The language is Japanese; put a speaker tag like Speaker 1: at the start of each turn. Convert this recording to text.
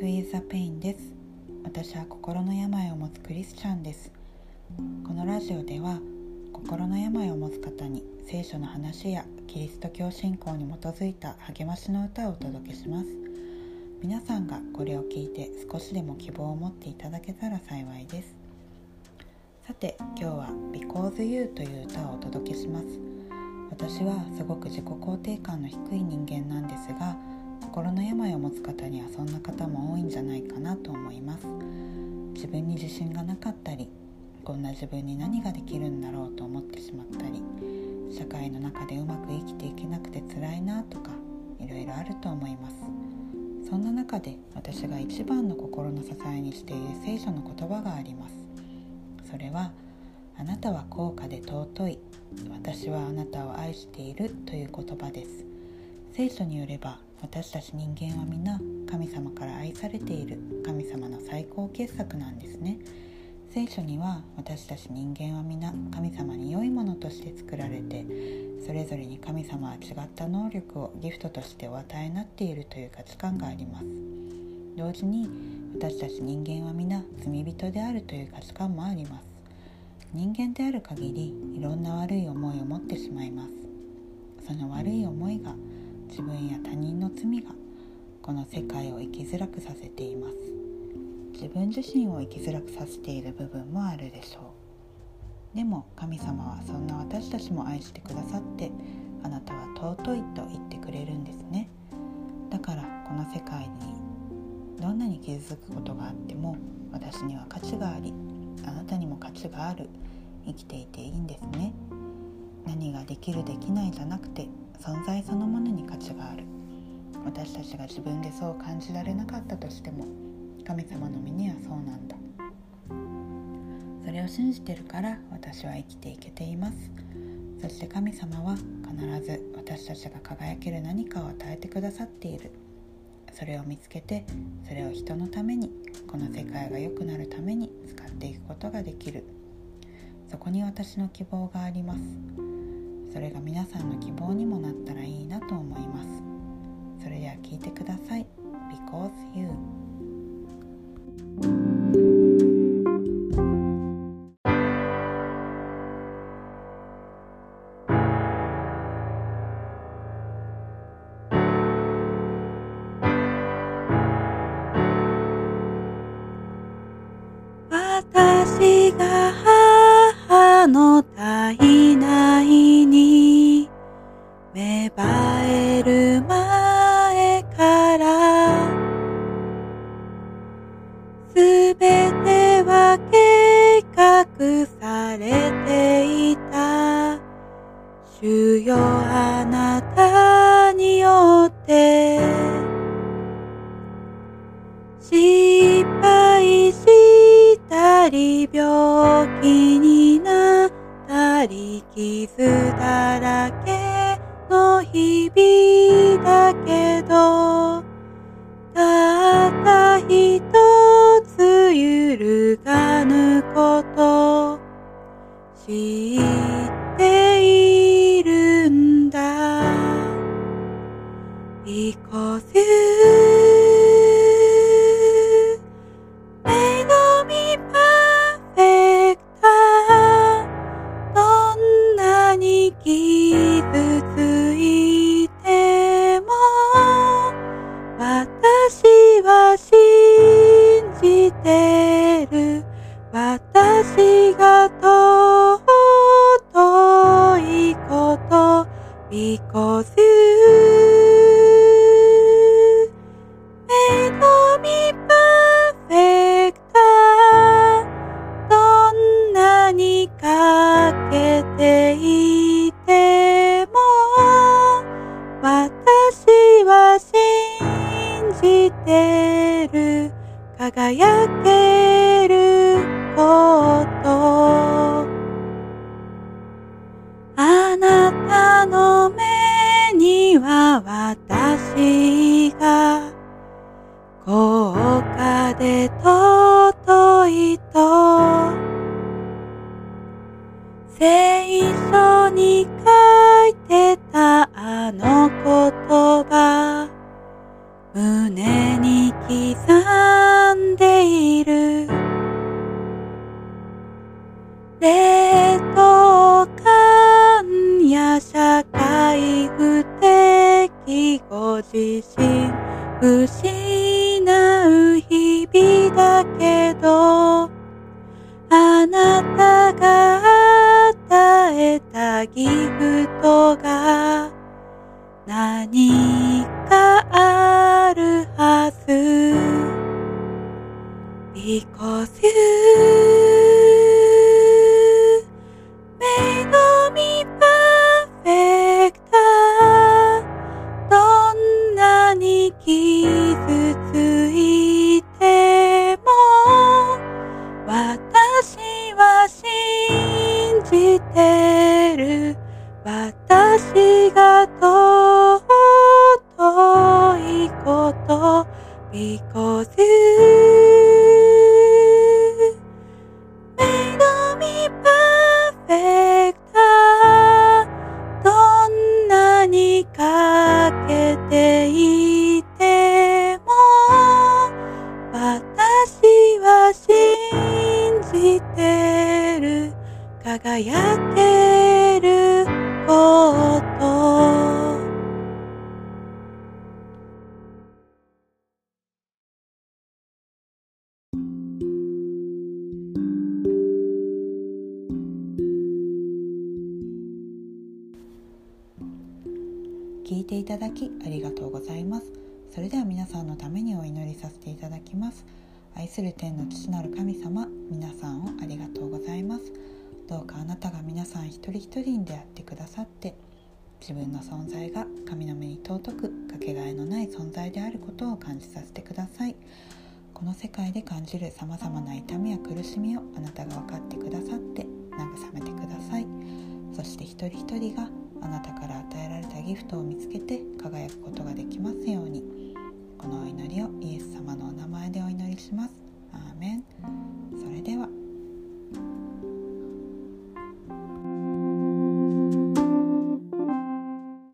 Speaker 1: Life is a Pain です。私は心の病を持つクリスチャンです。このラジオでは心の病を持つ方に聖書の話やキリスト教信仰に基づいた励ましの歌をお届けします。皆さんがこれを聞いて少しでも希望を持っていただけたら幸いです。さて今日は「Because You」という歌をお届けします。私はすごく自己肯定感の低い人間なんですが心の病を持つ方にはそんな方も多いんじゃないかなと思います。自分に自信がなかったりこんな自分に何ができるんだろうと思ってしまったり社会の中でうまく生きていけなくて辛いなとかいろいろあると思います。そんな中で私が一番の心の支えにしている聖書の言葉があります。それはあなたは高価で尊い私はあなたを愛しているという言葉です。聖書によれば私たち人間は皆神様から愛されている神様の最高傑作なんですね。聖書には私たち人間は皆神様に良いものとして作られてそれぞれに神様は違った能力をギフトとしてお与えになっているという価値観があります。同時に私たち人間は皆罪人であるという価値観もあります。人間である限りいろんな悪い思いを持ってしまいます。その悪い思いが自分や他人の罪がこの世界を生きづらくさせています。自分自身を生きづらくさせている部分もあるでしょう。でも神様はそんな私たちも愛してくださってあなたは尊いと言ってくれるんですね。だからこの世界にどんなに傷つくことがあっても私には価値がありあなたにも価値がある生きていていいんですね。何ができるできないじゃなくて存在そのものに価値がある。私たちが自分でそう感じられなかったとしても神様の身にはそうなんだ。それを信じてるから私は生きていけています。そして神様は必ず私たちが輝ける何かを与えてくださっている。それを見つけてそれを人のためにこの世界が良くなるために使っていくことができる。そこに私の希望があります。それが皆さんの希望にもなったらいいなと思います。芽生える前からすべては計画されていた。主よあなたによって失敗したり病気になったり傷だらけの日々だけどたった一つ揺るがぬこと。知に傷ついても私は信じてる。私が尊いこと Because you made me perfect どんなにか一緒に書いてたあの言葉。胸に刻んでいる。冷凍感や社会不適合自身。不ギフトが何かあるはず。Because you 目のみ、どんなにかけていても、私は信じてる。輝けていただきありがとうございます。それでは皆さんのためにお祈りさせていただきます。愛する天の父なる神様皆さんをありがとうございます。どうかあなたが皆さん一人一人に出会ってくださって自分の存在が神の目に尊くかけがえのない存在であることを感じさせてください。この世界で感じるさまざまな痛みや苦しみをあなたが分かってくださって慰めてください。そして一人一人があなたから与えられたギフトを見つけて輝く